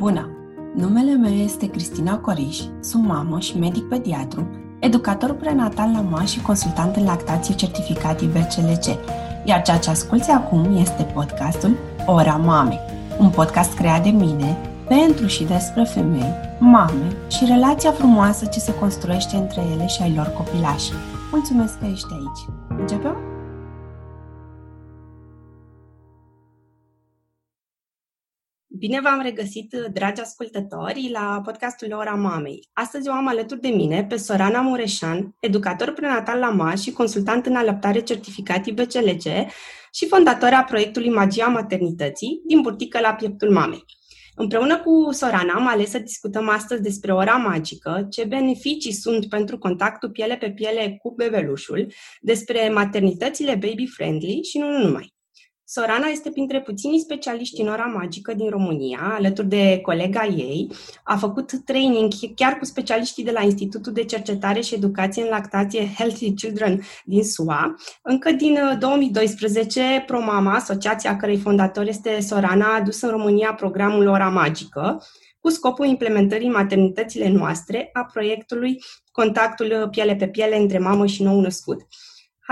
Bună! Numele meu este Cristina Coriș, sunt mamă și medic pediatru, educator prenatal la MA și consultant în lactație certificat IBCLC, iar ceea ce asculți acum este podcastul Ora Mamei, un podcast creat de mine pentru și despre femei, mame și relația frumoasă ce se construiește între ele și ai lor copilași. Mulțumesc că ești aici! Începem? Bine v-am regăsit, dragi ascultători, la podcastul Ora Mamei. Astăzi o am alături de mine pe Sorana Mureșan, educator prenatal la MA și consultant în alăptare certificat IBCLG și fondatora proiectului Magia Maternității, din burtică la pieptul mamei. Împreună cu Sorana am ales să discutăm astăzi despre ora magică, ce beneficii sunt pentru contactul piele pe piele cu bebelușul, despre maternitățile baby-friendly și nu numai. Sorana este printre puținii specialiști în ora magică din România, alături de colega ei. A făcut training chiar cu specialiștii de la Institutul de Cercetare și Educație în Lactație Healthy Children din SUA. Încă din 2012, uh, ProMama, asociația cărei fondator este Sorana, a adus în România programul Ora Magică, cu scopul implementării maternitățile noastre a proiectului Contactul piele pe piele între mamă și nou născut.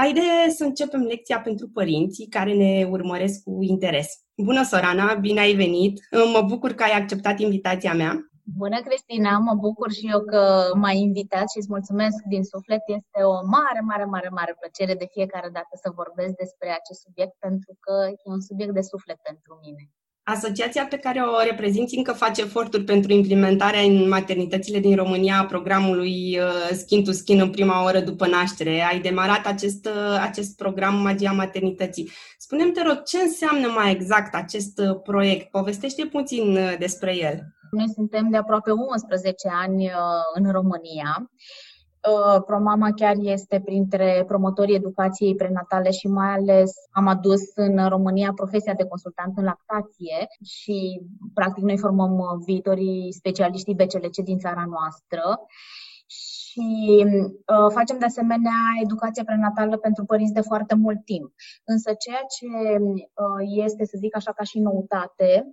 Haide să începem lecția pentru părinții care ne urmăresc cu interes. Bună, Sorana, bine ai venit! Mă bucur că ai acceptat invitația mea. Bună, Cristina! Mă bucur și eu că m-ai invitat și îți mulțumesc din suflet. Este o mare, mare, mare, mare plăcere de fiecare dată să vorbesc despre acest subiect pentru că e un subiect de suflet pentru mine. Asociația pe care o reprezinți încă face eforturi pentru implementarea în maternitățile din România a programului uh, Skin to Skin în prima oră după naștere. Ai demarat acest, uh, acest program Magia Maternității. Spune-mi, te rog, ce înseamnă mai exact acest uh, proiect? Povestește puțin despre el. Noi suntem de aproape 11 ani în România Uh, Promama chiar este printre promotorii educației prenatale și mai ales am adus în România profesia de consultant în lactație și practic noi formăm viitorii specialiști BCLC din țara noastră și uh, facem de asemenea educație prenatală pentru părinți de foarte mult timp. Însă ceea ce uh, este, să zic așa, ca și noutate,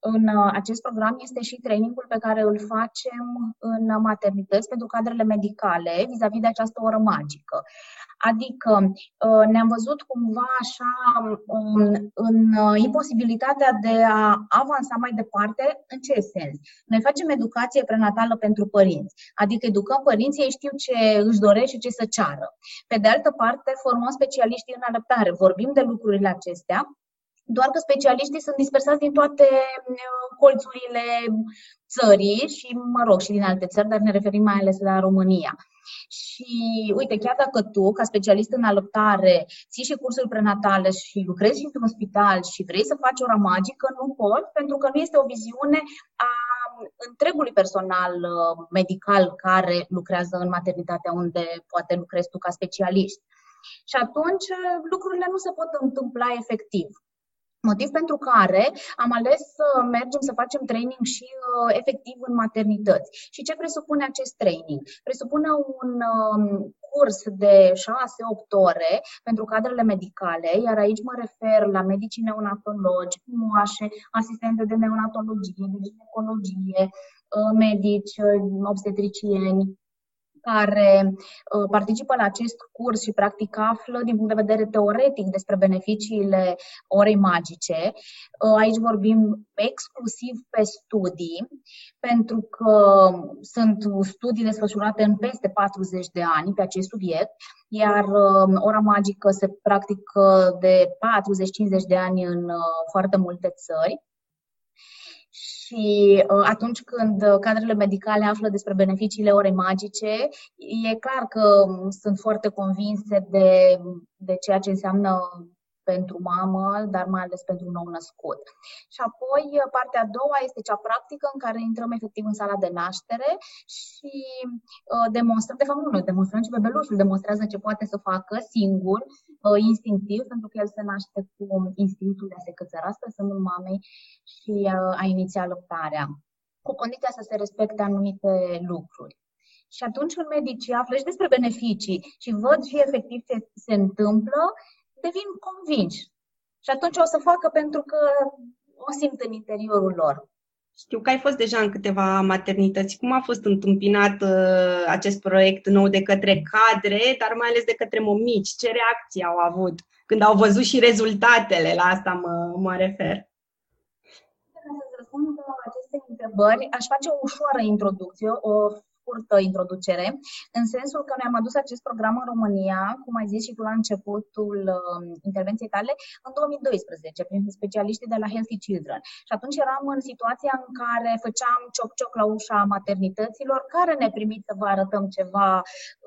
în uh, acest program este și trainingul pe care îl facem în maternități pentru cadrele medicale vis-a-vis de această oră magică. Adică uh, ne-am văzut cumva așa um, în uh, imposibilitatea de a avansa mai departe. În ce sens? Noi facem educație prenatală pentru părinți, adică educăm părinții, ei știu ce își doresc și ce să ceară. Pe de altă parte, formăm specialiștii în alăptare, vorbim de lucrurile acestea doar că specialiștii sunt dispersați din toate uh, colțurile țării și, mă rog, și din alte țări, dar ne referim mai ales la România. Și uite, chiar dacă tu, ca specialist în alăptare, ții și cursul prenatal și lucrezi într-un spital și vrei să faci ora magică, nu poți, pentru că nu este o viziune a întregului personal uh, medical care lucrează în maternitatea unde poate lucrezi tu ca specialist. Și atunci uh, lucrurile nu se pot întâmpla efectiv. Motiv pentru care am ales să mergem să facem training și uh, efectiv în maternități. Și ce presupune acest training? Presupune un um, curs de 6-8 ore pentru cadrele medicale, iar aici mă refer la medicii neonatologi, moașe, asistente de neonatologie, de ginecologie, uh, medici, uh, obstetricieni, care uh, participă la acest curs și practic află din punct de vedere teoretic despre beneficiile orei magice. Uh, aici vorbim exclusiv pe studii, pentru că sunt studii desfășurate în peste 40 de ani pe acest subiect, iar uh, ora magică se practică de 40-50 de ani în foarte multe țări și uh, atunci când uh, cadrele medicale află despre beneficiile orei magice, e clar că um, sunt foarte convinse de, de ceea ce înseamnă pentru mamă, dar mai ales pentru un nou născut. Și apoi, uh, partea a doua este cea practică, în care intrăm efectiv în sala de naștere și uh, demonstrăm, de fapt nu noi demonstrăm, ci bebelușul demonstrează ce poate să facă singur, uh, instinctiv, pentru că el se naște cu instinctul de a se cățăra spre sânul mamei și uh, a iniția luptarea, cu condiția să se respecte anumite lucruri. Și atunci când medicii află și despre beneficii și văd și efectiv ce se întâmplă, devin convinși. Și atunci o să facă pentru că o simt în interiorul lor. Știu că ai fost deja în câteva maternități. Cum a fost întâmpinat uh, acest proiect nou de către cadre, dar mai ales de către momici? Ce reacții au avut când au văzut și rezultatele? La asta mă, mă refer. Ca să răspund aceste întrebări, aș face o ușoară introducție, o scurtă introducere, în sensul că noi am adus acest program în România, cum ai zis și tu la începutul uh, intervenției tale, în 2012, prin specialiștii de la Healthy Children. Și atunci eram în situația în care făceam cioc-cioc la ușa maternităților, care ne primit să vă arătăm ceva,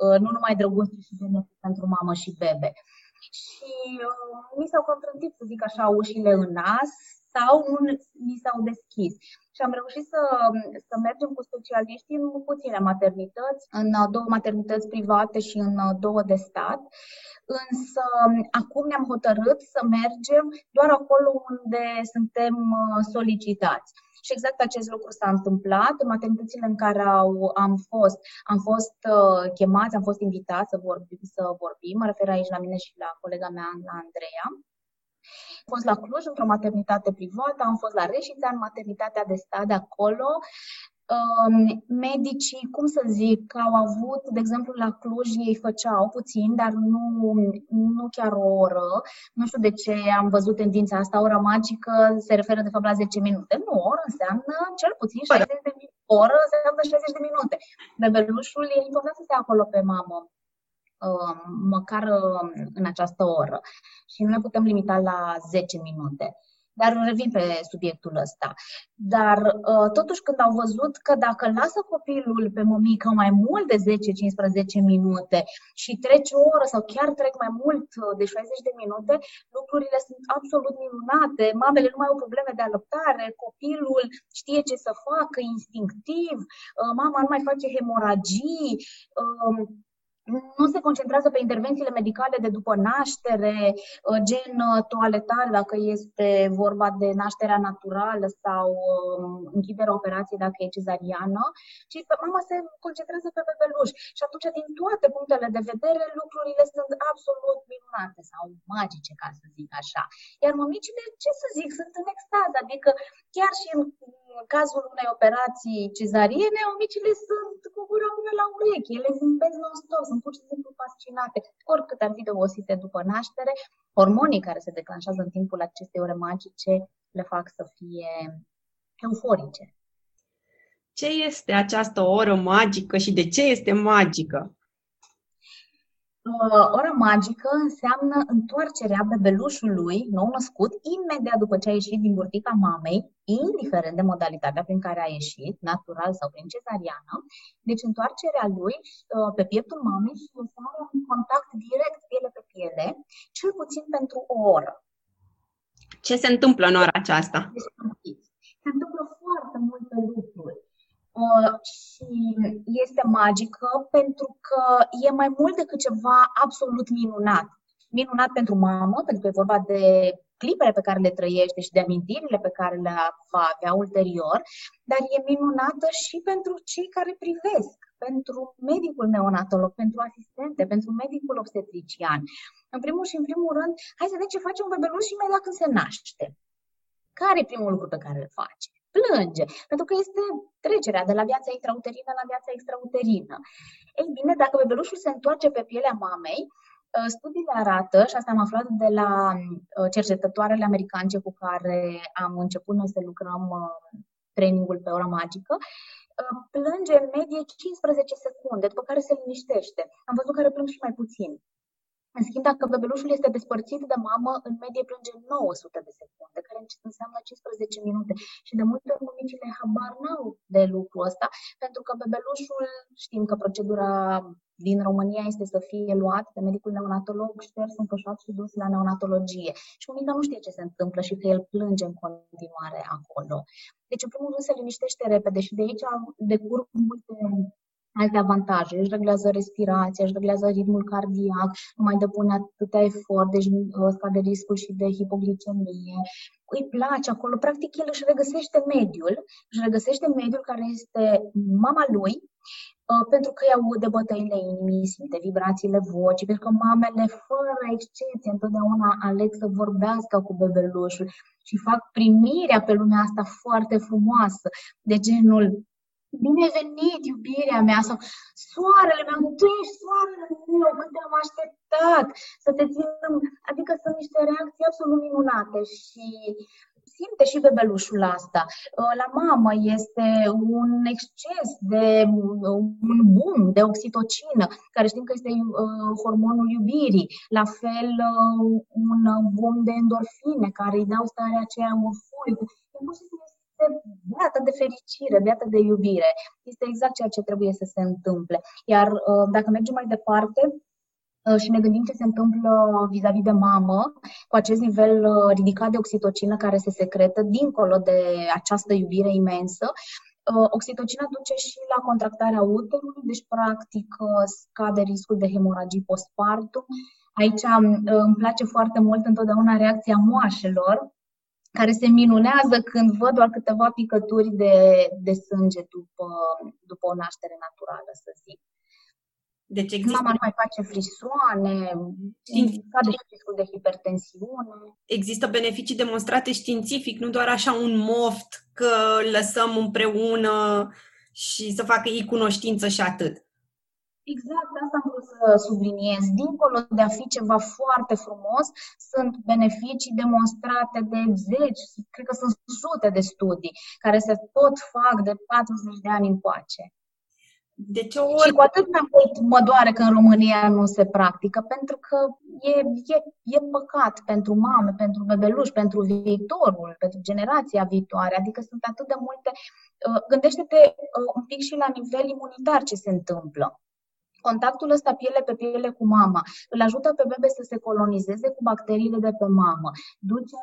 uh, nu numai drăguț, și pentru mamă și bebe. Și uh, mi s-au contrântit, să zic așa, ușile în nas, sau nu ni s-au deschis. Și am reușit să, să mergem cu specialiștii în puține maternități, în uh, două maternități private și în uh, două de stat. Însă acum ne-am hotărât să mergem doar acolo unde suntem uh, solicitați. Și exact acest lucru s-a întâmplat. În maternitățile în care au, am fost, am fost uh, chemați, am fost invitați să vorbim, să vorbim. Mă refer aici la mine și la colega mea, la Andreea. Am fost la Cluj într-o maternitate privată, am fost la Reșița în maternitatea de stat de acolo. Um, medicii, cum să zic, au avut, de exemplu, la Cluj ei făceau puțin, dar nu, nu chiar o oră. Nu știu de ce am văzut tendința asta, ora magică se referă de fapt la 10 minute. Nu, o oră înseamnă cel puțin 60 de minute. O oră înseamnă 60 de minute. Bebelușul e important să stea acolo pe mamă Uh, măcar uh, în această oră. Și nu ne putem limita la 10 minute. Dar revin pe subiectul ăsta. Dar uh, totuși când au văzut că dacă lasă copilul pe mămică mai mult de 10-15 minute și trece o oră sau chiar trec mai mult de 60 de minute, lucrurile sunt absolut minunate. Mamele nu mai au probleme de alăptare, copilul știe ce să facă instinctiv, mama nu mai face hemoragii, nu se concentrează pe intervențiile medicale de după naștere, uh, gen uh, toaletare, dacă este vorba de nașterea naturală sau um, închiderea operației dacă e cezariană, ci mama se concentrează pe bebeluș. Și atunci, din toate punctele de vedere, lucrurile sunt absolut minunate sau magice, ca să zic așa. Iar mămicile, ce să zic, sunt în extaz, adică chiar și în cazul unei operații cezariene, omicile sunt cu gura până la urechi, ele sunt bez non-stop, sunt pur și simplu fascinate, oricât ar fi de obosite după naștere, hormonii care se declanșează în timpul acestei ore magice le fac să fie euforice. Ce este această oră magică și de ce este magică? Uh, ora magică înseamnă întoarcerea bebelușului nou născut imediat după ce a ieșit din burtica mamei, indiferent de modalitatea prin care a ieșit, natural sau prin cezariană. Deci întoarcerea lui uh, pe pieptul mamei și lăsarea în contact direct piele pe piele, cel puțin pentru o oră. Ce se întâmplă în ora aceasta? Se întâmplă foarte multe lucruri. Uh, și este magică pentru că e mai mult decât ceva absolut minunat. Minunat pentru mamă, pentru că e vorba de clipele pe care le trăiește și de amintirile pe care le va avea ulterior, dar e minunată și pentru cei care privesc, pentru medicul neonatolog, pentru asistente, pentru medicul obstetrician. În primul și în primul rând, hai să vedem ce face un bebeluș imediat când se naște. Care e primul lucru pe care îl face? Plânge, pentru că este trecerea de la viața intrauterină la viața extrauterină. Ei bine, dacă bebelușul se întoarce pe pielea mamei, uh, studiile arată, și asta am aflat de la uh, cercetătoarele americane cu care am început noi să lucrăm uh, trainingul pe ora magică, plânge în medie 15 secunde, după care se liniștește. Am văzut care plâng și mai puțin. În schimb, dacă bebelușul este despărțit de mamă, în medie plânge 900 de secunde, care înseamnă 15 minute. Și de multe ori mumicile habar n-au de lucru ăsta, pentru că bebelușul, știm că procedura din România este să fie luat de medicul neonatolog, șters, împășat și dus la neonatologie. Și unica nu știe ce se întâmplă și că el plânge în continuare acolo. Deci, în primul rând, se liniștește repede și de aici decurg multe alte avantaje. Își reglează respirația, își reglează ritmul cardiac, nu mai depune atâta efort, deci uh, scade riscul și de hipoglicemie. Îi place acolo, practic el își regăsește mediul, își regăsește mediul care este mama lui, uh, pentru că îi aude bătăile inimii, simte vibrațiile vocii, pentru că mamele, fără excepție, întotdeauna aleg să vorbească cu bebelușul și fac primirea pe lumea asta foarte frumoasă, de genul Bine venit, iubirea mea, sau soarele meu, tu ești soarele meu, cât te-am așteptat, să te țin, adică sunt niște reacții absolut minunate și simte și bebelușul asta. Uh, la mamă este un exces de un boom de oxitocină, care știm că este uh, hormonul iubirii. La fel, uh, un boom de endorfine, care îi dau starea aceea euforică. Pur și simplu este beată de fericire, beată de iubire. Este exact ceea ce trebuie să se întâmple. Iar dacă mergem mai departe, Uh, și ne gândim ce se întâmplă vis-a-vis de mamă, cu acest nivel uh, ridicat de oxitocină care se secretă dincolo de această iubire imensă, uh, oxitocina duce și la contractarea uterului, deci practic scade riscul de hemoragii postpartum. Aici îmi place foarte mult întotdeauna reacția moașelor, care se minunează când văd doar câteva picături de, de sânge după, după o naștere naturală, să zic. Deci există... Mama nu mai face frisoane, scade și riscul de hipertensiune. Există beneficii demonstrate științific, nu doar așa un moft că lăsăm împreună și să facă ei cunoștință și atât. Exact, asta am vrut să subliniez. Dincolo de a fi ceva foarte frumos, sunt beneficii demonstrate de zeci, cred că sunt sute de studii, care se tot fac de 40 de ani încoace. De ce ori... Și cu atât mai mult mă doare că în România nu se practică, pentru că e, e, e păcat pentru mame, pentru bebeluși, pentru viitorul, pentru generația viitoare. Adică sunt atât de multe. Uh, gândește-te uh, un pic și la nivel imunitar ce se întâmplă. Contactul ăsta piele pe piele cu mama îl ajută pe bebe să se colonizeze cu bacteriile de pe mamă, duce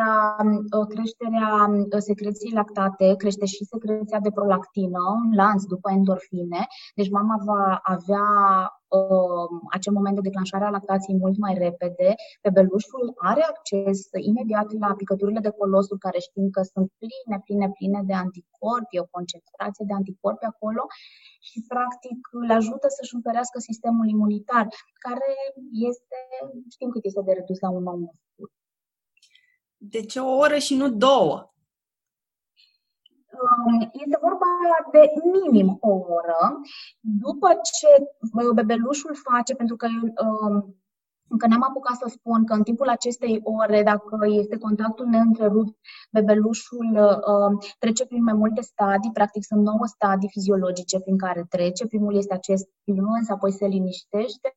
la uh, creșterea uh, secreției lactate, crește și secreția de prolactină, un lanț după endorfine, deci mama va avea uh, acel moment de declanșare a lactației mult mai repede, bebelușul are acces imediat la picăturile de colosuri care știm că sunt pline, pline, pline de anticorpi, o concentrație de anticorpi acolo și practic îl ajută să-și întărească sistemul imunitar, care este, știm cât este de redus la un om Deci o oră și nu două. Um, este vorba de minim o oră. După ce bebelușul face, pentru că um, încă n-am apucat să spun că în timpul acestei ore, dacă este contactul neîntrerupt, bebelușul uh, trece prin mai multe stadii, practic sunt nouă stadii fiziologice prin care trece. Primul este acest plâns, apoi se liniștește,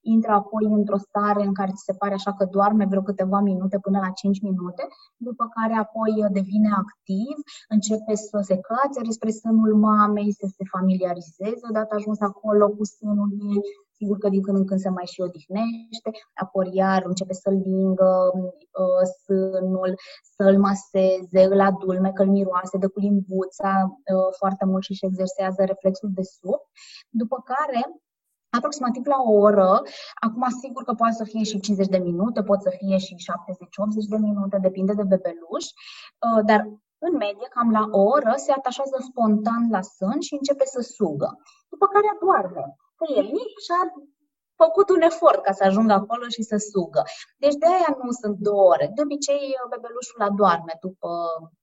intră apoi într-o stare în care ți se pare așa că doarme vreo câteva minute până la 5 minute, după care apoi devine activ, începe să se cațe spre sânul mamei, să se familiarizeze odată ajuns acolo cu sânul ei, Sigur că din când în când se mai și odihnește, apoi iar începe să-l lingă uh, sânul, să-l maseze, îl adulme, că îl miroase, de cu limbuța uh, foarte mult și își exersează reflexul de sub. După care, aproximativ la o oră, acum sigur că poate să fie și 50 de minute, pot să fie și 70-80 de minute, depinde de bebeluș, uh, dar în medie, cam la o oră, se atașează spontan la sân și începe să sugă. După care adorme că e mic și a făcut un efort ca să ajungă acolo și să sugă. Deci de aia nu sunt două ore. De obicei, bebelușul adorme după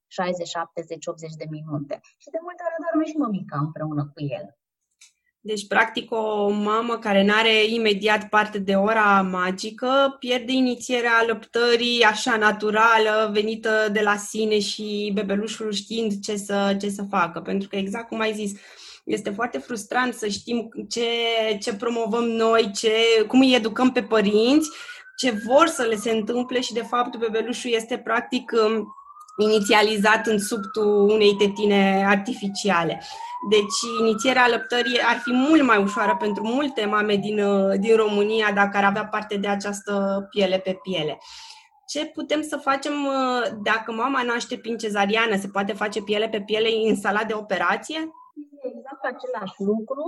60, 70, 80 de minute. Și de multe ori adorme și mămica împreună cu el. Deci, practic, o mamă care nu are imediat parte de ora magică pierde inițierea alăptării așa naturală, venită de la sine și bebelușul știind ce să, ce să facă. Pentru că, exact cum ai zis, este foarte frustrant să știm ce, ce promovăm noi, ce, cum îi educăm pe părinți, ce vor să le se întâmple și, de fapt, bebelușul este practic um, inițializat în subtul unei tetine artificiale. Deci, inițierea alăptării ar fi mult mai ușoară pentru multe mame din, uh, din România dacă ar avea parte de această piele pe piele. Ce putem să facem uh, dacă mama naște prin cezariană? Se poate face piele pe piele în sala de operație? Exact același lucru.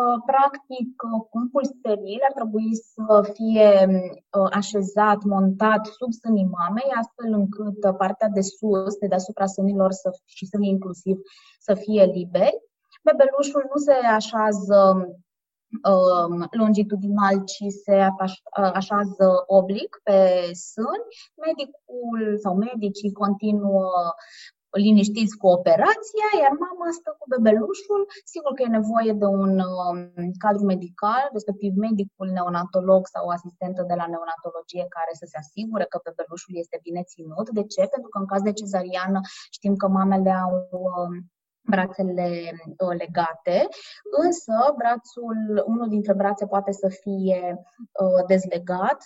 Uh, practic, uh, cumpul steril ar trebui să fie uh, așezat, montat sub sânii mamei, astfel încât partea de sus, de deasupra sânilor să, și sânii inclusiv, să fie liberi. Bebelușul nu se așează um, longitudinal, ci se așează oblic pe sâni, medicul sau medicii continuă liniștiți cu operația, iar mama stă cu bebelușul. Sigur că e nevoie de un um, cadru medical, respectiv medicul neonatolog sau asistentă de la neonatologie care să se asigure că bebelușul este bine ținut. De ce? Pentru că în caz de cezariană știm că mamele au um, brațele uh, legate, însă brațul, unul dintre brațe poate să fie uh, dezlegat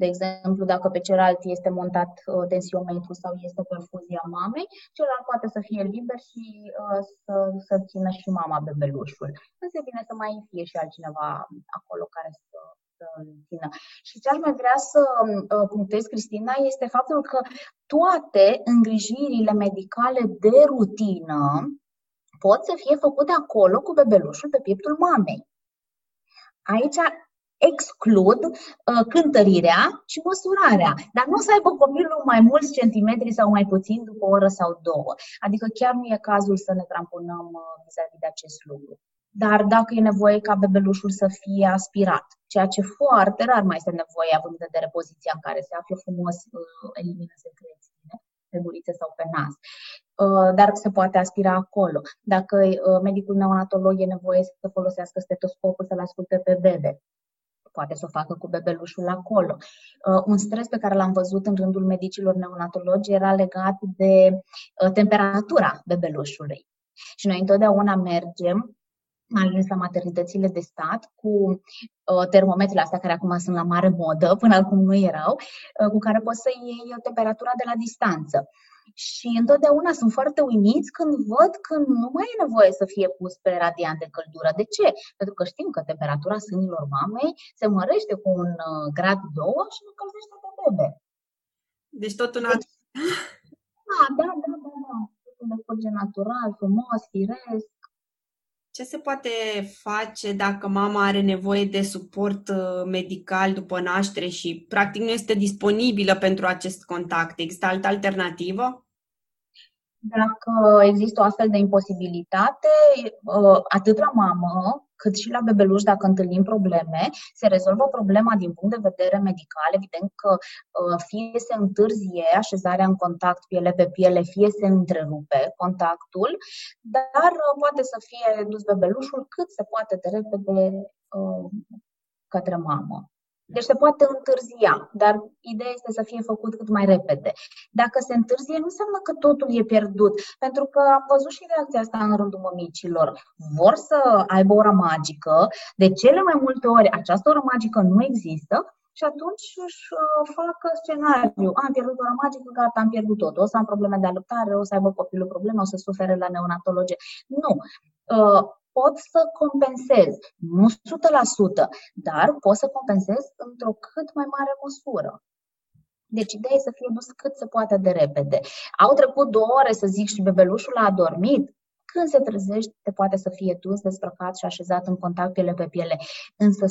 de exemplu, dacă pe celălalt este montat uh, tensiometru sau este perfuzia mamei, celălalt poate să fie liber și uh, să, să țină și mama bebelușul. Însă e bine să mai fie și altcineva acolo care să, să țină. Și ce aș mai vrea să uh, punctez, Cristina, este faptul că toate îngrijirile medicale de rutină pot să fie făcute acolo cu bebelușul pe pieptul mamei. Aici exclud uh, cântărirea și măsurarea, dar nu să aibă copilul mai mulți centimetri sau mai puțin după o oră sau două. Adică chiar nu e cazul să ne cramponăm uh, vis-a-vis de acest lucru. Dar dacă e nevoie ca bebelușul să fie aspirat, ceea ce foarte rar mai este nevoie având în vedere poziția în care se află frumos, uh, elimină secrețiile pe guriță sau pe nas. Uh, dar se poate aspira acolo. Dacă uh, medicul neonatolog e nevoie să folosească stetoscopul să-l asculte pe bebe, poate să o facă cu bebelușul acolo. Uh, un stres pe care l-am văzut în rândul medicilor neonatologi era legat de uh, temperatura bebelușului. Și noi întotdeauna mergem mai ales la maternitățile de stat, cu uh, termometrele astea care acum sunt la mare modă, până acum nu erau, uh, cu care poți să iei temperatura de la distanță. Și întotdeauna sunt foarte uimiți când văd că nu mai e nevoie să fie pus pe radiant de căldură. De ce? Pentru că știm că temperatura sânilor mamei se mărește cu un uh, grad 2 și nu încălzește pe bebe. Deci tot un deci, Da, da, da, da, da. Un decurge natural, frumos, firesc. Ce se poate face dacă mama are nevoie de suport uh, medical după naștere și practic nu este disponibilă pentru acest contact? Există altă alternativă? Dacă există o astfel de imposibilitate, uh, atât la mamă, cât și la bebeluș, dacă întâlnim probleme, se rezolvă problema din punct de vedere medical. Evident că uh, fie se întârzie așezarea în contact piele pe piele, fie se întrerupe contactul, dar uh, poate să fie dus bebelușul cât se poate de repede uh, către mamă. Deci se poate întârzia, dar ideea este să fie făcut cât mai repede. Dacă se întârzie, nu înseamnă că totul e pierdut, pentru că am văzut și reacția asta în rândul mămicilor. Vor să aibă ora magică, de cele mai multe ori această oră magică nu există și atunci își uh, fac scenariu. Am pierdut ora magică, gata, am pierdut tot. O să am probleme de alăptare, o să aibă copilul probleme, o să sufere la neonatologie. Nu. Uh, pot să compensez, nu 100%, dar pot să compensez într-o cât mai mare măsură. Deci ideea e să fie dus cât se poate de repede. Au trecut două ore, să zic, și bebelușul a adormit, când se trezește, poate să fie dus, desprăcat și așezat în contact piele pe piele. Însă 100%,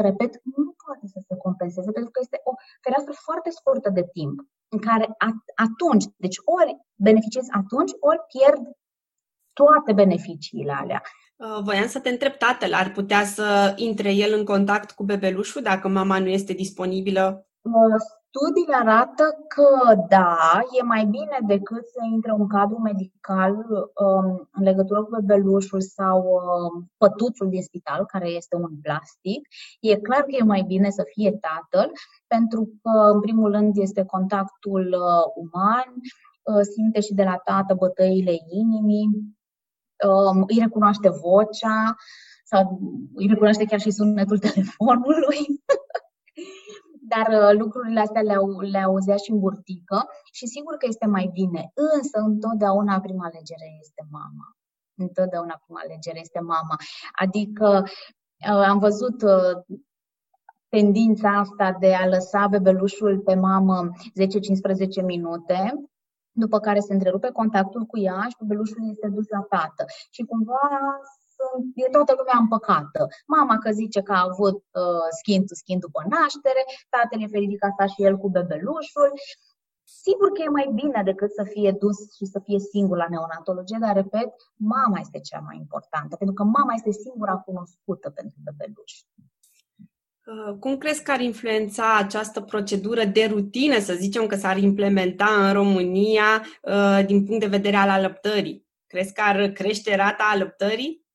repet, nu poate să se compenseze, pentru că este o fereastră foarte scurtă de timp, în care atunci, deci ori beneficiez atunci, ori pierd toate beneficiile alea. Uh, voiam să te întreb, tatăl ar putea să intre el în contact cu bebelușul dacă mama nu este disponibilă? Uh, studiile arată că da, e mai bine decât să intre un cadru medical um, în legătură cu bebelușul sau um, pătuțul din spital, care este un plastic. E clar că e mai bine să fie tatăl, pentru că, în primul rând, este contactul uh, uman, uh, simte și de la tată bătăile inimii, um, îi recunoaște vocea sau îi recunoaște chiar și sunetul telefonului. Dar uh, lucrurile astea le, le auzea și în burtică și sigur că este mai bine. Însă, întotdeauna prima alegere este mama. Întotdeauna prima alegere este mama. Adică uh, am văzut uh, tendința asta de a lăsa bebelușul pe mamă 10-15 minute după care se întrerupe contactul cu ea și bebelușul este dus la tată. Și cumva sunt, e toată lumea împăcată. Mama că zice că a avut uh, skin to skin după naștere, tatăl e fericit că a stat și el cu bebelușul. Sigur că e mai bine decât să fie dus și să fie singur la neonatologie, dar, repet, mama este cea mai importantă, pentru că mama este singura cunoscută pentru bebeluș. Uh, cum crezi că ar influența această procedură de rutină, să zicem că s-ar implementa în România uh, din punct de vedere al alăptării? Crezi că ar crește rata alăptării?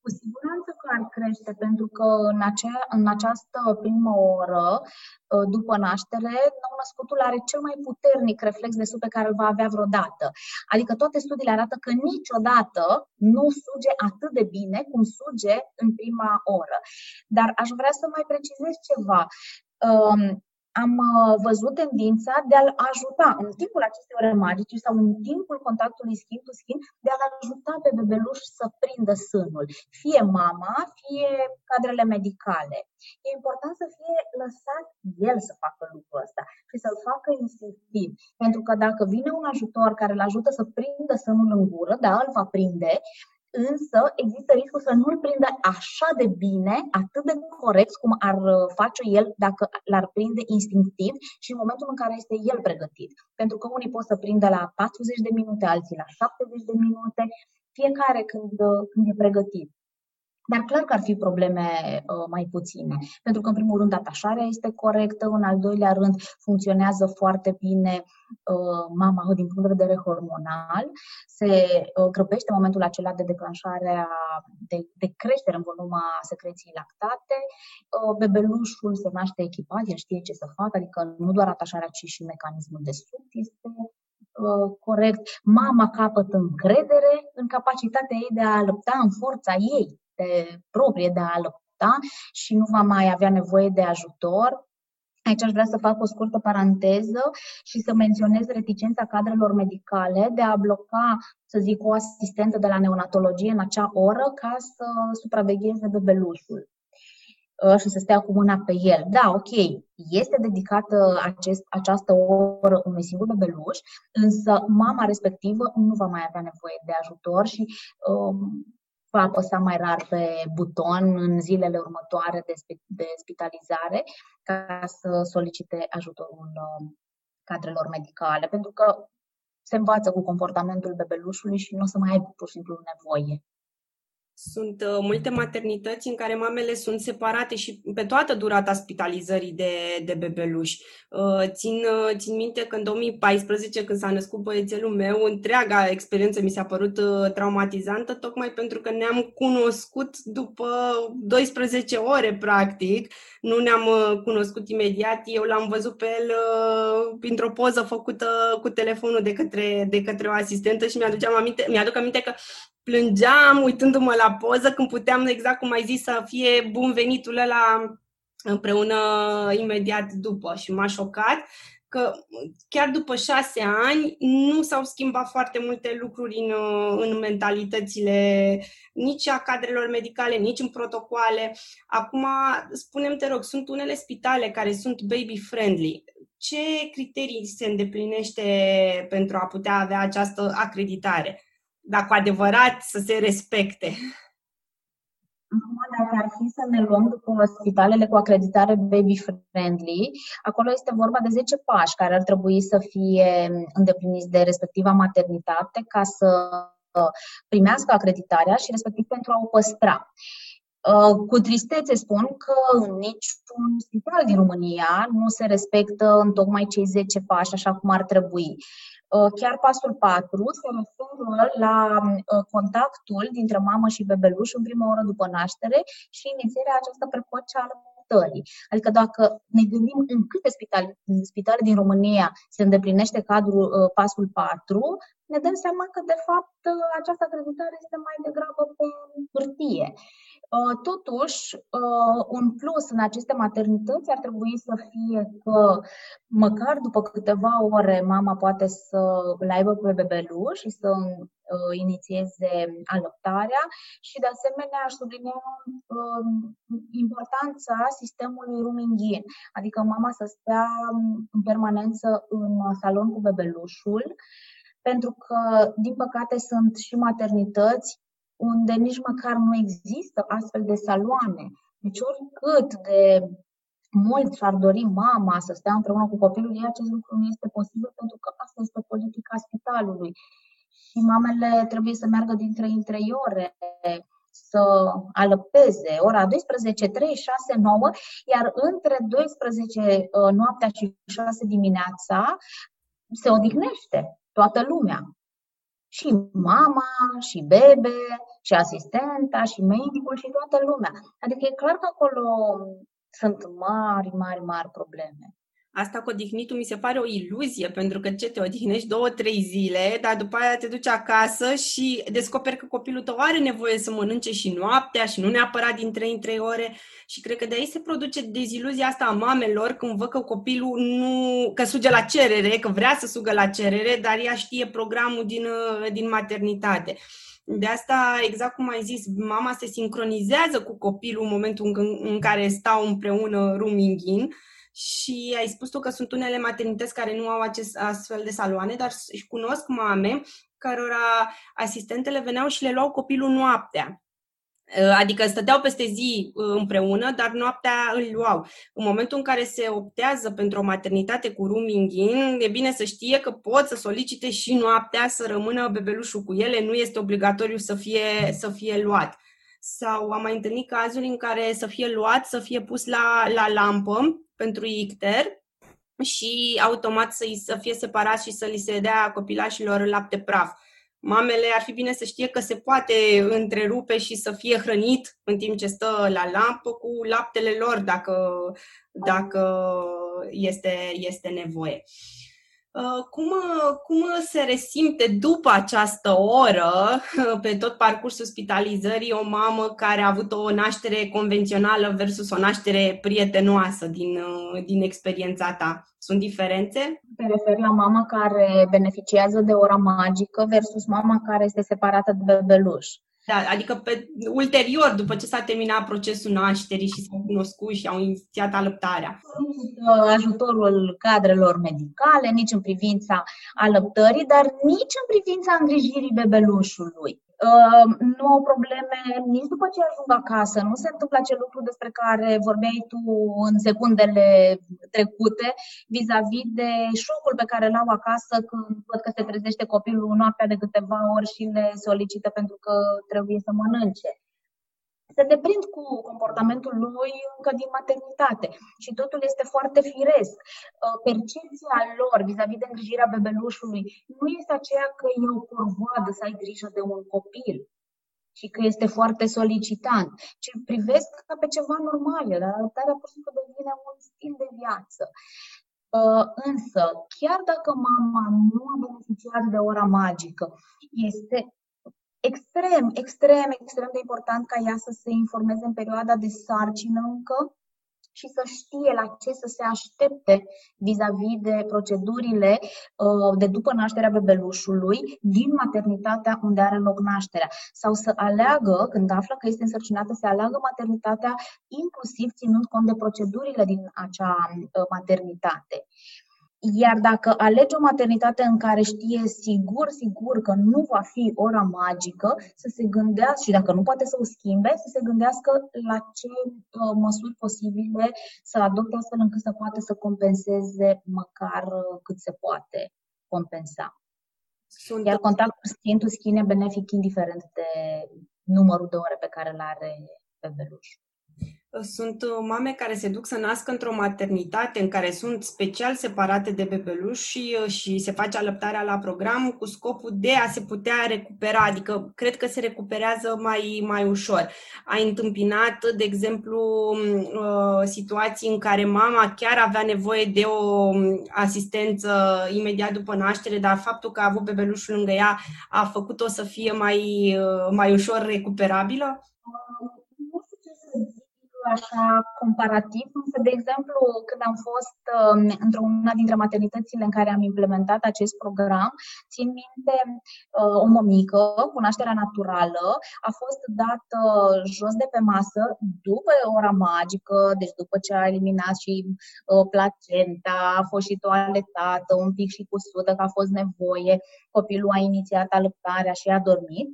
Cu siguranță că ar crește, pentru că în, acea, în această primă oră, ă, după naștere, nou-născutul are cel mai puternic reflex de sub pe care îl va avea vreodată. Adică toate studiile arată că niciodată nu suge atât de bine cum suge în prima oră. Dar aș vrea să mai precizez ceva am uh, văzut tendința de a-l ajuta în timpul acestei ore magice sau în timpul contactului skin to skin, de a-l ajuta pe bebeluș să prindă sânul. Fie mama, fie cadrele medicale. E important să fie lăsat el să facă lucrul ăsta și să-l facă instinctiv. Pentru că dacă vine un ajutor care îl ajută să prindă sânul în gură, da, îl va prinde, însă există riscul să nu-l prindă așa de bine, atât de corect cum ar uh, face el dacă l-ar prinde instinctiv și în momentul în care este el pregătit. Pentru că unii pot să prindă la 40 de minute, alții la 70 de minute, fiecare când, uh, când e pregătit. Dar clar că ar fi probleme uh, mai puține, pentru că, în primul rând, atașarea este corectă, în al doilea rând, funcționează foarte bine uh, mama din punct de vedere hormonal, se uh, grăbește în momentul acela de declanșare a, de, de creștere în volum a secreției lactate, uh, bebelușul se naște echipat, el știe ce să facă, adică nu doar atașarea, ci și mecanismul de sub este uh, corect. Mama capătă încredere în capacitatea ei de a lupta în forța ei este proprie de a lupta și nu va mai avea nevoie de ajutor. Aici aș vrea să fac o scurtă paranteză și să menționez reticența cadrelor medicale de a bloca, să zic, o asistentă de la neonatologie în acea oră ca să supravegheze bebelușul uh, și să stea cu mâna pe el. Da, ok, este dedicată acest, această oră unui singur bebeluș, însă mama respectivă nu va mai avea nevoie de ajutor și um, va apăsa mai rar pe buton în zilele următoare de, de spitalizare ca să solicite ajutorul um, cadrelor medicale, pentru că se învață cu comportamentul bebelușului și nu o să mai aibă pur și simplu nevoie. Sunt uh, multe maternități în care mamele sunt separate și pe toată durata spitalizării de, de bebeluși. Uh, țin, uh, țin minte că în 2014, când s-a născut băiețelul meu, întreaga experiență mi s-a părut uh, traumatizantă, tocmai pentru că ne-am cunoscut după 12 ore, practic. Nu ne-am uh, cunoscut imediat. Eu l-am văzut pe el uh, printr-o poză făcută cu telefonul de către, de către o asistentă și mi-aduceam aminte, mi-aduc aminte că plângeam uitându-mă la poză când puteam, exact cum ai zis, să fie bun venitul ăla împreună imediat după și m-a șocat că chiar după șase ani nu s-au schimbat foarte multe lucruri în, în mentalitățile nici a cadrelor medicale, nici în protocoale. Acum, spunem te rog, sunt unele spitale care sunt baby-friendly. Ce criterii se îndeplinește pentru a putea avea această acreditare? Dacă cu adevărat să se respecte. Acum, dacă ar fi să ne luăm după spitalele cu acreditare baby-friendly, acolo este vorba de 10 pași care ar trebui să fie îndepliniți de respectiva maternitate ca să uh, primească acreditarea și respectiv pentru a o păstra. Uh, cu tristețe spun că în niciun spital din România nu se respectă în tocmai cei 10 pași așa cum ar trebui. Uh, chiar pasul 4 se referă la uh, contactul dintre mamă și bebeluș în prima oră după naștere și inițierea aceasta precoce a lăptării. Adică dacă ne gândim în câte spitale, spitale din România se îndeplinește cadrul uh, pasul 4, ne dăm seama că, de fapt, această acreditare este mai degrabă pe hârtie. Uh, totuși, uh, un plus în aceste maternități ar trebui să fie că măcar după câteva ore mama poate să îl aibă pe bebeluș și să uh, inițieze alăptarea și de asemenea aș sublinia importanța sistemului rooming in, adică mama să stea în permanență în salon cu bebelușul, pentru că, din păcate, sunt și maternități unde nici măcar nu există astfel de saloane. Deci oricât de mulți și-ar dori mama să stea împreună cu copilul ei, acest lucru nu este posibil pentru că asta este politica spitalului. Și mamele trebuie să meargă din 3 în 3 ore să alăpteze ora 12, 3, 6, 9, iar între 12 uh, noaptea și 6 dimineața se odihnește toată lumea. Și mama, și bebe, și asistenta, și medicul, și toată lumea. Adică e clar că acolo sunt mari, mari, mari probleme. Asta cu odihnitul mi se pare o iluzie, pentru că ce te odihnești două, trei zile, dar după aia te duci acasă și descoperi că copilul tău are nevoie să mănânce și noaptea și nu neapărat din trei în trei ore. Și cred că de aici se produce deziluzia asta a mamelor când văd că copilul nu, că suge la cerere, că vrea să sugă la cerere, dar ea știe programul din, din maternitate. De asta, exact cum ai zis, mama se sincronizează cu copilul în momentul în, în care stau împreună rooming in și ai spus tu că sunt unele maternități care nu au acest astfel de saloane, dar își cunosc mame cărora asistentele veneau și le luau copilul noaptea. Uh, adică stăteau peste zi uh, împreună, dar noaptea îl luau. În momentul în care se optează pentru o maternitate cu rooming in, e bine să știe că pot să solicite și noaptea să rămână bebelușul cu ele, nu este obligatoriu să fie, să fie luat. Sau am mai întâlnit cazuri în care să fie luat, să fie pus la, la lampă pentru icter și automat să, să fie separat și să li se dea copilașilor lapte praf. Mamele ar fi bine să știe că se poate întrerupe și să fie hrănit în timp ce stă la lampă cu laptele lor dacă, dacă este, este nevoie. Uh, cum, cum se resimte după această oră, pe tot parcursul spitalizării, o mamă care a avut o naștere convențională versus o naștere prietenoasă din, uh, din experiența ta? Sunt diferențe? Te referi la mama care beneficiază de ora magică versus mama care este separată de bebeluș. Da, adică pe, ulterior, după ce s-a terminat procesul nașterii și s-au cunoscut și au inițiat alăptarea. Ajutorul cadrelor medicale, nici în privința alăptării, dar nici în privința îngrijirii bebelușului. Ehm, nu au probleme nici după ce ajung acasă. Nu se întâmplă acel lucru despre care vorbeai tu în secundele trecute vis-a-vis de șocul pe care l-au acasă când văd că se trezește copilul noaptea de câteva ori și le solicită pentru că trebuie să mănânce se deprind cu comportamentul lui încă din maternitate și totul este foarte firesc. Uh, percepția lor vis-a-vis de îngrijirea bebelușului nu este aceea că e o corvoadă să ai grijă de un copil și că este foarte solicitant, ci privesc ca pe ceva normal, dar adoptarea pur și simplu devine un stil de viață. Uh, însă, chiar dacă mama nu a beneficiat de ora magică, este extrem, extrem, extrem de important ca ea să se informeze în perioada de sarcină încă și să știe la ce să se aștepte vis-a-vis de procedurile uh, de după nașterea bebelușului din maternitatea unde are loc nașterea. Sau să aleagă, când află că este însărcinată, să aleagă maternitatea inclusiv ținând cont de procedurile din acea uh, maternitate. Iar dacă alege o maternitate în care știe sigur, sigur că nu va fi ora magică, să se gândească, și dacă nu poate să o schimbe, să se gândească la ce uh, măsuri posibile să adopte astfel încât să poată să compenseze măcar uh, cât se poate compensa. Sunt Iar contactul sfintul schine benefic indiferent de numărul de ore pe care îl are bebelușul. Sunt uh, mame care se duc să nască într-o maternitate în care sunt special separate de bebeluș și, uh, și se face alăptarea la program cu scopul de a se putea recupera, adică cred că se recuperează mai, mai ușor. Ai întâmpinat, de exemplu, uh, situații în care mama chiar avea nevoie de o um, asistență imediat după naștere, dar faptul că a avut bebelușul lângă ea a făcut-o să fie mai, mai ușor recuperabilă? Așa comparativ, însă, de exemplu, când am fost uh, într-una dintre maternitățile în care am implementat acest program, țin minte, uh, o mămică cu nașterea naturală a fost dată jos de pe masă după ora magică, deci după ce a eliminat și uh, placenta, a fost și toaletată, un pic și cusută, că a fost nevoie, copilul a inițiat alăptarea și a dormit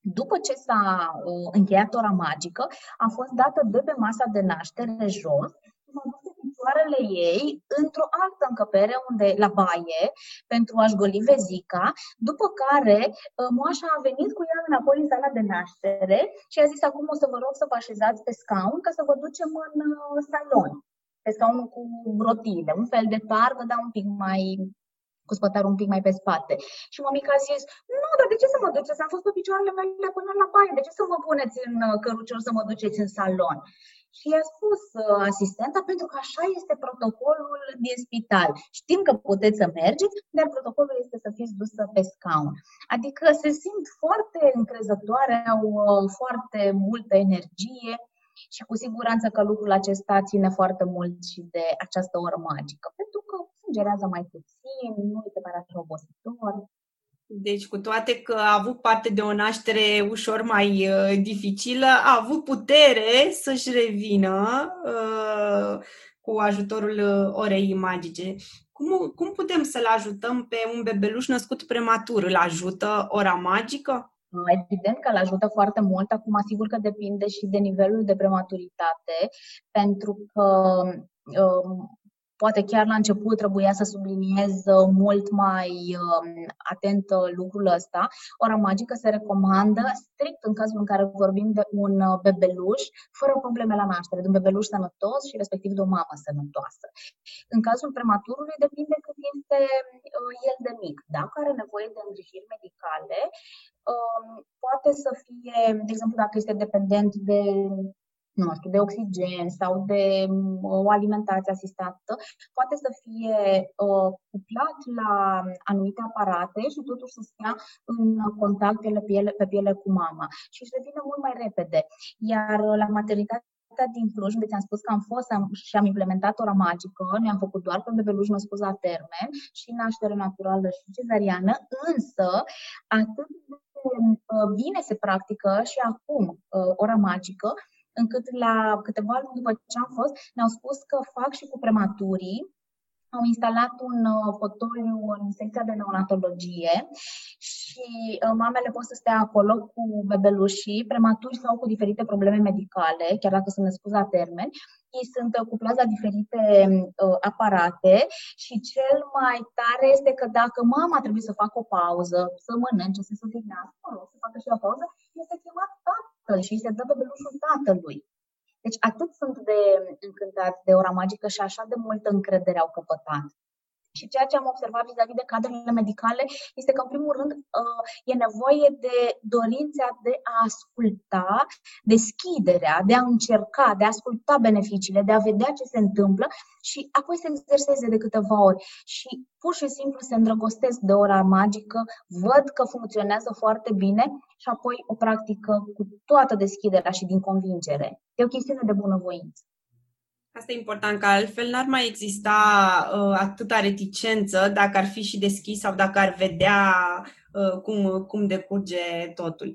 după ce s-a uh, încheiat ora magică, a fost dată de pe masa de naștere jos și m-a dus picioarele ei într-o altă încăpere unde, la baie pentru a-și goli vezica, după care uh, moașa a venit cu ea înapoi în sala de naștere și a zis acum o să vă rog să vă așezați pe scaun ca să vă ducem în uh, salon. Pe scaunul cu rotile, un fel de targă, dar un pic mai cu spătarul un pic mai pe spate. Și mămica a zis, nu, dar de ce să mă duceți? Am fost pe picioarele mele până la baie, de ce să mă puneți în uh, cărucior să mă duceți în salon? Și i-a spus uh, asistenta, pentru că așa este protocolul din spital. Știm că puteți să mergeți, dar protocolul este să fiți dusă pe scaun. Adică se simt foarte încrezătoare, au uh, foarte multă energie și cu siguranță că lucrul acesta ține foarte mult și de această oră magică, pentru că sângerează mai puțin, nu este pare așa obositor. Deci, cu toate că a avut parte de o naștere ușor mai uh, dificilă, a avut putere să-și revină uh, cu ajutorul uh, orei magice. Cum, cum putem să-l ajutăm pe un bebeluș născut prematur? Îl ajută ora magică? Evident că îl ajută foarte mult. Acum, sigur că depinde și de nivelul de prematuritate, pentru că um, Poate chiar la început trebuia să subliniez uh, mult mai um, atent uh, lucrul ăsta. Ora magică se recomandă strict în cazul în care vorbim de un uh, bebeluș fără probleme la naștere, de un bebeluș sănătos și respectiv de o mamă sănătoasă. În cazul prematurului depinde cât este el de mic. Dacă are nevoie de îngrijiri medicale, um, poate să fie, de exemplu, dacă este dependent de nu știu, de oxigen sau de mm, o alimentație asistată, poate să fie uh, cuplat la anumite aparate și totuși să stea în contact pe piele, pe piele cu mama și își revine mult mai repede. Iar la maternitate din Cluj, unde ți-am spus că am fost am, și am implementat ora magică, ne-am făcut doar pe bebeluș născut la termen și naștere naturală și cezariană, însă atât de uh, bine se practică și acum uh, ora magică, încât la câteva luni după ce am fost, ne-au spus că fac și cu prematurii, au instalat un uh, fotoliu în secția de neonatologie și uh, mamele pot să stea acolo cu bebelușii prematuri sau cu diferite probleme medicale, chiar dacă sunt născuți la termen. Ei sunt uh, cuplați la diferite uh, aparate și cel mai tare este că dacă mama trebuie să facă o pauză, să mănânce, să se odihnească, să facă și o pauză, este chemat tatăl și îi se dă bebelușul tatălui. Deci atât sunt de încântați de ora magică și așa de multă încredere au căpătat. Și ceea ce am observat vis-a-vis de cadrele medicale este că, în primul rând, uh, e nevoie de dorința de a asculta, deschiderea, de a încerca, de a asculta beneficiile, de a vedea ce se întâmplă și apoi să exerseze de câteva ori. Și pur și simplu se îndrăgostesc de ora magică, văd că funcționează foarte bine și apoi o practică cu toată deschiderea și din convingere. E o chestiune de bunăvoință. Asta e important, că altfel n-ar mai exista uh, atâta reticență dacă ar fi și deschis sau dacă ar vedea uh, cum, cum decurge totul.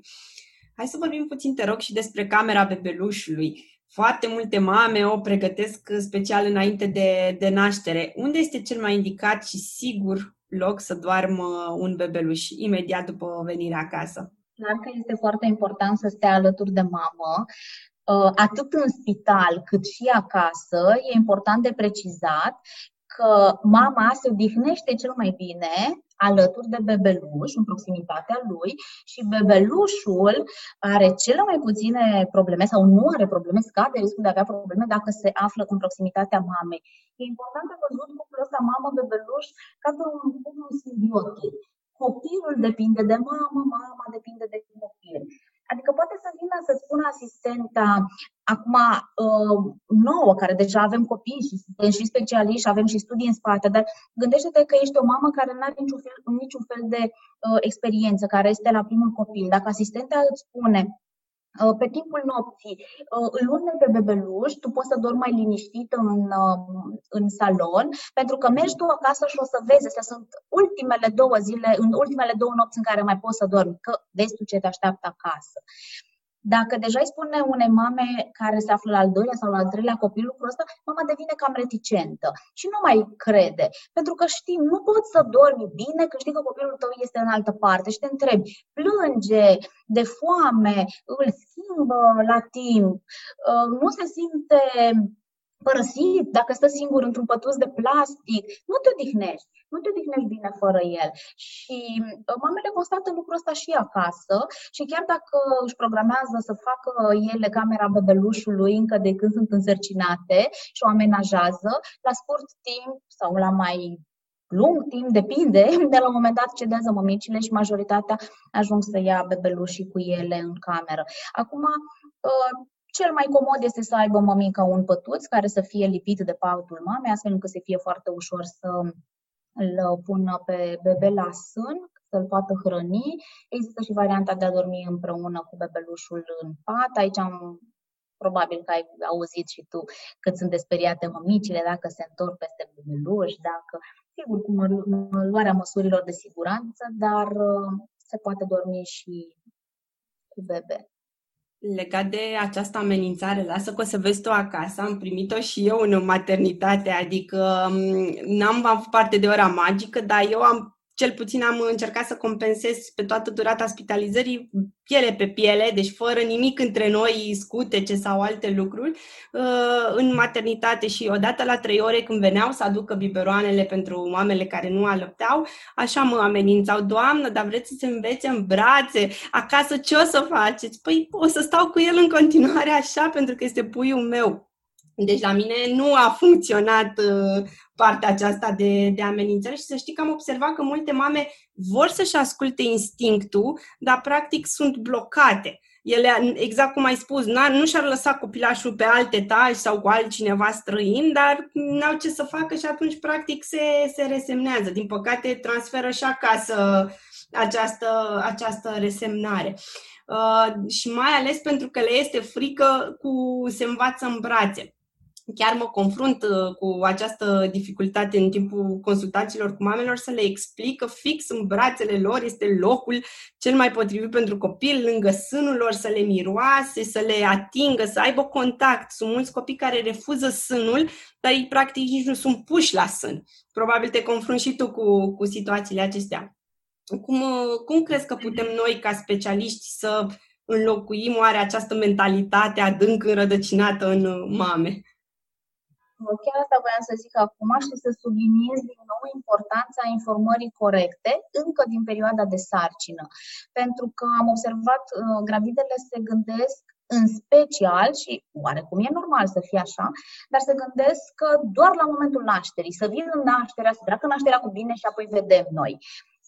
Hai să vorbim puțin, te rog, și despre camera bebelușului. Foarte multe mame o pregătesc special înainte de, de naștere. Unde este cel mai indicat și sigur loc să doarmă un bebeluș imediat după venirea acasă? Clar că este foarte important să stea alături de mamă. Uh, atât în spital cât și acasă, e important de precizat că mama se odihnește cel mai bine alături de bebeluș, în proximitatea lui și bebelușul are cele mai puține probleme sau nu are probleme, scade riscul de a avea probleme dacă se află în proximitatea mamei. E important de văzut cuplul ăsta mamă-bebeluș ca pe un cuplu simbiotic. Copilul depinde de mamă, mama depinde de copil. Adică poate să vină să spună asistenta, acum uh, nouă, care deja avem copii și suntem și specialiști și avem și studii în spate, dar gândește-te că ești o mamă care nu are niciun fel, niciun fel de uh, experiență, care este la primul copil. Dacă asistenta îți spune, Uh, pe timpul nopții uh, îl urme pe bebeluș, tu poți să dormi mai liniștit în, uh, în salon, pentru că mergi tu acasă și o să vezi, astea sunt ultimele două zile, în ultimele două nopți în care mai poți să dormi, că vezi tu ce te așteaptă acasă. Dacă deja îi spune unei mame care se află la al doilea sau la al treilea copil lucrul ăsta, mama devine cam reticentă și nu mai crede. Pentru că știi, nu poți să dormi bine că știi că copilul tău este în altă parte și te întrebi, plânge de foame, îl schimbă la timp, uh, nu se simte părăsit, dacă stă singur într-un pătuț de plastic, nu te odihnești, nu te odihnești bine fără el. Și uh, mamele constată lucrul ăsta și acasă și chiar dacă își programează să facă ele camera bebelușului încă de când sunt însărcinate și o amenajează, la scurt timp sau la mai lung timp, depinde, de la un moment dat cedează mămicile și majoritatea ajung să ia bebelușii cu ele în cameră. Acum, uh, cel mai comod este să aibă mămica un pătuț care să fie lipit de patul mamei, astfel încât să fie foarte ușor să îl pună pe bebe la sân, să-l poată hrăni. Există și varianta de a dormi împreună cu bebelușul în pat. Aici am probabil că ai auzit și tu cât sunt desperiate mămicile, dacă se întorc peste bebeluș, dacă, sigur, cu luarea măsurilor de siguranță, dar uh, se poate dormi și cu bebe. Legat de această amenințare, lasă că o să vezi tu acasă, am primit-o și eu în maternitate, adică mm, n-am avut parte de ora magică, dar eu am cel puțin am încercat să compensez pe toată durata spitalizării piele pe piele, deci fără nimic între noi, scutece sau alte lucruri, uh, în maternitate și odată la trei ore când veneau să aducă biberoanele pentru mamele care nu alăpteau, așa mă amenințau, Doamnă, dar vreți să se învețe în brațe, acasă ce o să faceți? Păi o să stau cu el în continuare așa pentru că este puiul meu. Deci la mine nu a funcționat uh, partea aceasta de, de amenințare și să știi că am observat că multe mame vor să-și asculte instinctul, dar practic sunt blocate. Ele, exact cum ai spus, nu și-ar lăsa copilașul pe alt etaj sau cu altcineva străin, dar n-au ce să facă și atunci practic se, se resemnează. Din păcate transferă și acasă această, această resemnare. Uh, și mai ales pentru că le este frică cu se învață în brațe chiar mă confrunt uh, cu această dificultate în timpul consultațiilor cu mamelor să le explic că fix în brațele lor este locul cel mai potrivit pentru copil, lângă sânul lor, să le miroase, să le atingă, să aibă contact. Sunt mulți copii care refuză sânul, dar ei practic nici nu sunt puși la sân. Probabil te confrunți și tu cu, cu situațiile acestea. Cum, uh, cum crezi că putem noi, ca specialiști, să înlocuim oare această mentalitate adânc înrădăcinată în uh, mame? Chiar asta voiam să zic acum și să subliniez din nou importanța informării corecte încă din perioada de sarcină. Pentru că am observat, uh, gravidele se gândesc în special, și oarecum e normal să fie așa, dar se gândesc că doar la momentul nașterii, să vină nașterea, să treacă nașterea cu bine și apoi vedem noi.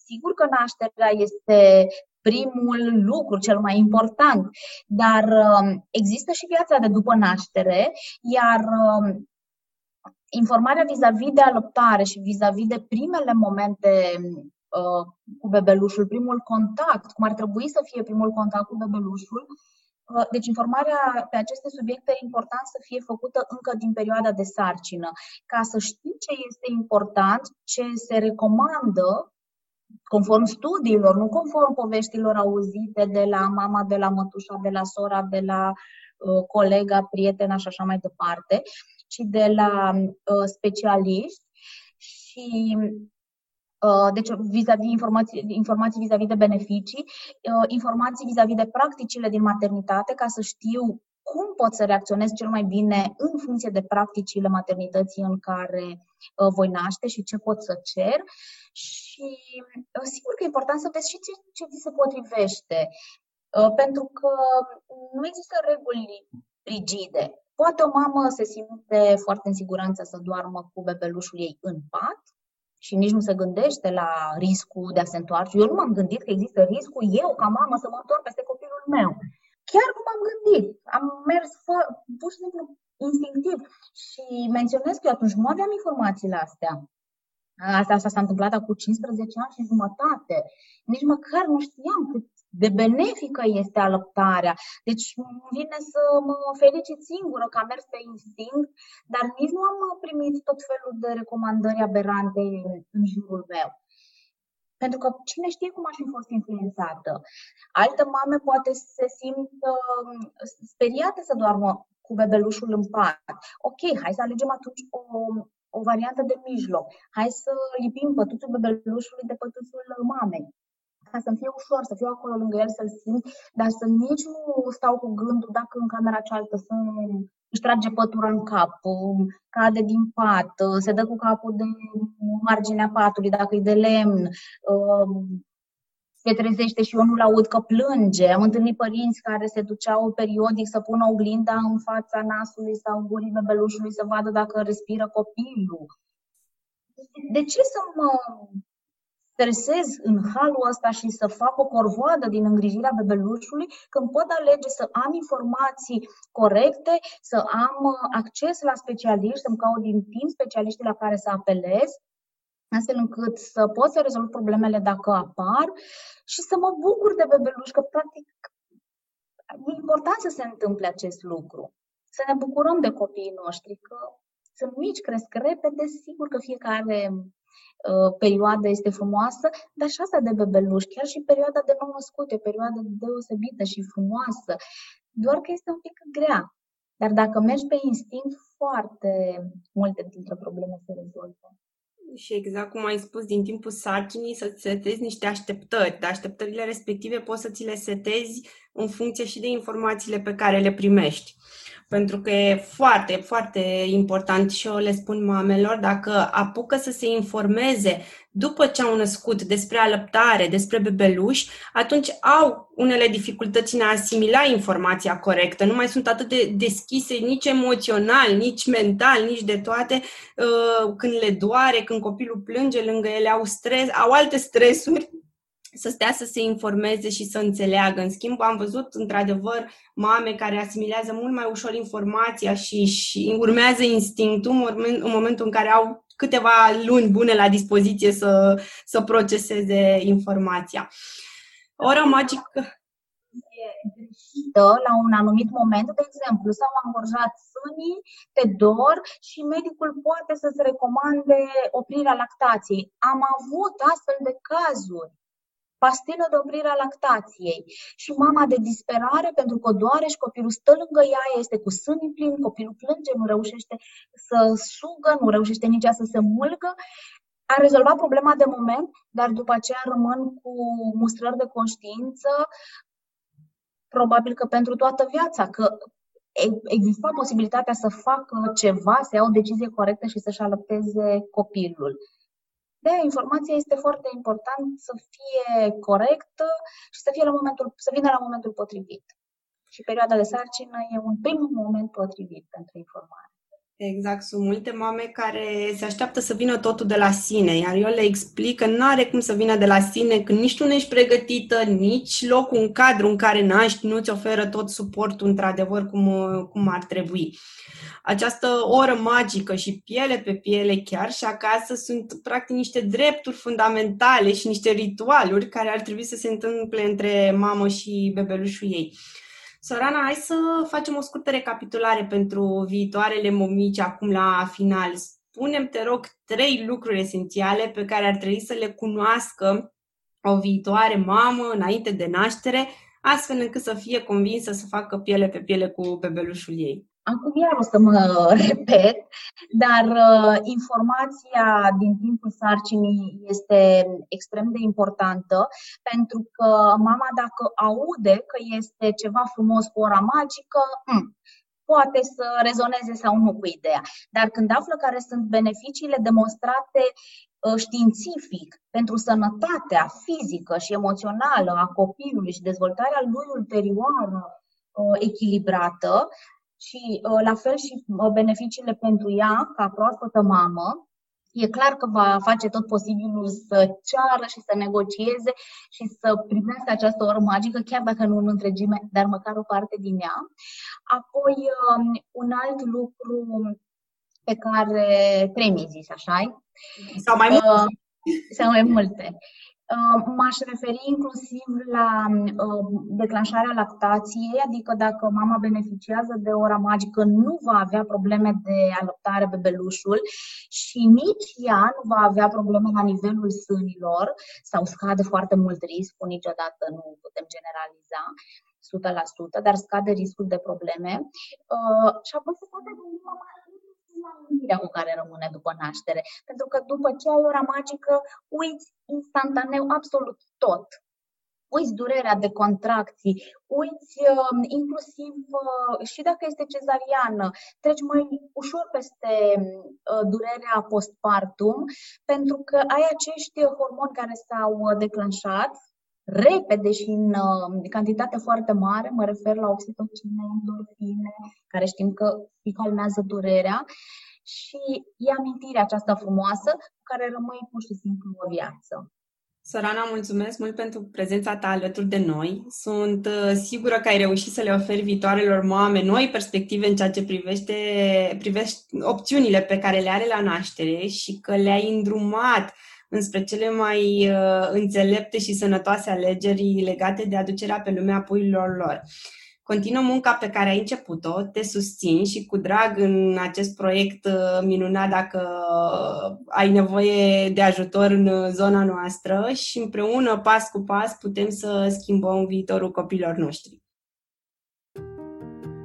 Sigur că nașterea este primul lucru, cel mai important, dar um, există și viața de după naștere, iar um, informarea vis-a-vis de alăptare și vis-a-vis de primele momente uh, cu bebelușul, primul contact, cum ar trebui să fie primul contact cu bebelușul, uh, deci informarea pe aceste subiecte e important să fie făcută încă din perioada de sarcină, ca să știi ce este important, ce se recomandă conform studiilor, nu conform poveștilor auzite de la mama, de la mătușa, de la sora, de la uh, colega, prietena și așa mai departe, ci de la uh, specialiști și uh, deci vis-a-vis informații, informații vis-a-vis de beneficii, uh, informații vis-a-vis de practicile din maternitate ca să știu cum pot să reacționez cel mai bine în funcție de practicile maternității în care uh, voi naște și ce pot să cer. Și uh, sigur că e important să vezi și ce, ce ți se potrivește, uh, pentru că nu există reguli rigide. Poate o mamă se simte foarte în siguranță să doarmă cu bebelușul ei în pat și nici nu se gândește la riscul de a se întoarce. Eu nu m-am gândit că există riscul eu, ca mamă, să mă întorc peste copilul meu. Chiar nu m-am gândit. Am mers fă, pur și simplu instinctiv. Și menționez că eu atunci nu aveam informațiile astea. Asta, asta s-a întâmplat acum 15 ani și jumătate. Nici măcar nu știam cât de benefică este alăptarea. Deci vine să mă felicit singură că am mers pe instinct, dar nici nu am primit tot felul de recomandări aberante în jurul meu. Pentru că cine știe cum aș fi fost influențată. Alte mame poate se simt uh, speriate să doarmă cu bebelușul în pat. Ok, hai să alegem atunci o, o variantă de mijloc. Hai să lipim pătuțul bebelușului de pătuțul mamei ca să-mi fie ușor, să fiu acolo lângă el, să-l simt, dar să nici nu stau cu gândul dacă în camera cealaltă să își trage pătura în cap, cade din pat, se dă cu capul de marginea patului, dacă e de lemn, se trezește și eu nu-l aud că plânge. Am întâlnit părinți care se duceau periodic să pună oglinda în fața nasului sau gurii bebelușului să vadă dacă respiră copilul. De ce să mă stresez în halul ăsta și să fac o corvoadă din îngrijirea bebelușului când pot alege să am informații corecte, să am acces la specialiști, să-mi caut din timp specialiștii la care să apelez astfel încât să pot să rezolv problemele dacă apar și să mă bucur de bebeluș, că practic e important să se întâmple acest lucru. Să ne bucurăm de copiii noștri, că sunt mici, cresc repede, sigur că fiecare uh, perioadă este frumoasă, dar și asta de bebeluș, chiar și perioada de nou născut, e o perioadă deosebită și frumoasă, doar că este un pic grea. Dar dacă mergi pe instinct, foarte multe dintre probleme se rezolvă și exact cum ai spus, din timpul sarcinii să-ți setezi niște așteptări, dar așteptările respective poți să ți le setezi în funcție și de informațiile pe care le primești. Pentru că e foarte, foarte important și eu le spun mamelor, dacă apucă să se informeze după ce au născut despre alăptare, despre bebeluș, atunci au unele dificultăți în a asimila informația corectă. Nu mai sunt atât de deschise nici emoțional, nici mental, nici de toate. Uh, când le doare, când copilul plânge lângă ele, au stres, au alte stresuri să stea să se informeze și să înțeleagă. În schimb, am văzut, într-adevăr, mame care asimilează mult mai ușor informația și, și urmează instinctul în momentul în care au câteva luni bune la dispoziție să, să proceseze informația. Ora magică la un anumit moment, de exemplu, s-au angorjat sânii, te dor și medicul poate să-ți recomande oprirea lactației. Am avut astfel de cazuri pastilă de oprire a lactației și mama de disperare pentru că doare și copilul stă lângă ea, este cu sânii plini, copilul plânge, nu reușește să sugă, nu reușește nici ea să se mulgă. A rezolvat problema de moment, dar după aceea rămân cu mustrări de conștiință, probabil că pentru toată viața, că exista posibilitatea să facă ceva, să ia o decizie corectă și să-și alăpteze copilul. De informația este foarte important să fie corectă și să, fie la momentul, să vină la momentul potrivit. Și perioada de sarcină e un prim moment potrivit pentru informare. Exact, sunt multe mame care se așteaptă să vină totul de la sine, iar eu le explic că nu are cum să vină de la sine când nici tu nu ești pregătită, nici locul, un cadru în care naști nu-ți oferă tot suportul într-adevăr cum, cum ar trebui. Această oră magică și piele pe piele chiar și acasă sunt practic niște drepturi fundamentale și niște ritualuri care ar trebui să se întâmple între mamă și bebelușul ei. Sorana, hai să facem o scurtă recapitulare pentru viitoarele momici acum la final. Spunem, te rog, trei lucruri esențiale pe care ar trebui să le cunoască o viitoare mamă înainte de naștere, astfel încât să fie convinsă să facă piele pe piele cu bebelușul ei. Acum iar o să mă repet, dar uh, informația din timpul sarcinii este extrem de importantă pentru că mama dacă aude că este ceva frumos cu ora magică, hmm, poate să rezoneze sau nu cu ideea. Dar când află care sunt beneficiile demonstrate uh, științific pentru sănătatea fizică și emoțională a copilului și dezvoltarea lui ulterioară uh, echilibrată, și uh, la fel și uh, beneficiile pentru ea, ca proaspătă mamă, e clar că va face tot posibilul să ceară și să negocieze și să primească această oră magică, chiar dacă nu în întregime, dar măcar o parte din ea. Apoi, um, un alt lucru pe care trei mi zis, așa Sau mai multe. Uh, sau mai multe. Uh, m-aș referi inclusiv la uh, declanșarea lactației, adică dacă mama beneficiază de ora magică, nu va avea probleme de alăptare bebelușul și nici ea nu va avea probleme la nivelul sânilor sau scade foarte mult riscul, niciodată nu putem generaliza. 100%, dar scade riscul de probleme. Uh, și apoi se poate gândi mama gândirea cu care rămâne după naștere. Pentru că după ce ai ora magică, uiți instantaneu absolut tot. uiți durerea de contracții, uiți uh, inclusiv uh, și dacă este cezariană, treci mai ușor peste uh, durerea postpartum, pentru că ai acești hormoni care s-au uh, declanșat repede și în uh, cantitate foarte mare, mă refer la oxitocine, endorfine, care știm că îi calmează durerea și e amintirea aceasta frumoasă cu care rămâi pur și simplu o viață. Sorana, mulțumesc mult pentru prezența ta alături de noi. Sunt uh, sigură că ai reușit să le oferi viitoarelor mame noi perspective în ceea ce privește, privește opțiunile pe care le are la naștere și că le-ai îndrumat înspre cele mai uh, înțelepte și sănătoase alegeri legate de aducerea pe lumea puiilor lor. Continuă munca pe care ai început-o, te susțin și cu drag în acest proiect uh, minunat dacă ai nevoie de ajutor în zona noastră și împreună, pas cu pas, putem să schimbăm viitorul copilor noștri.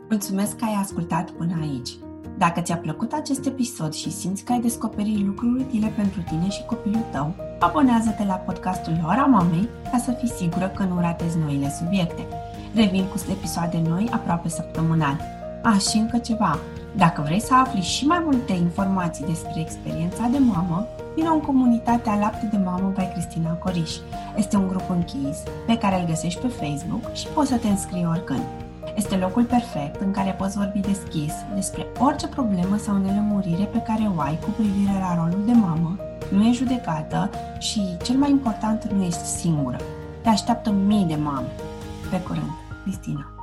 Mulțumesc că ai ascultat până aici. Dacă ți-a plăcut acest episod și simți că ai descoperit lucruri utile pentru tine și copilul tău, abonează-te la podcastul Ora Mamei ca să fii sigură că nu ratezi noile subiecte. Revin cu episoade noi aproape săptămânal. A, și încă ceva. Dacă vrei să afli și mai multe informații despre experiența de mamă, vină în comunitatea Lapte de Mamă by Cristina Coriș. Este un grup închis pe care îl găsești pe Facebook și poți să te înscrii oricând. Este locul perfect în care poți vorbi deschis despre orice problemă sau nelămurire pe care o ai cu privire la rolul de mamă, nu e judecată și, cel mai important, nu ești singură. Te așteaptă mii de mame. Pe curând! Cristina.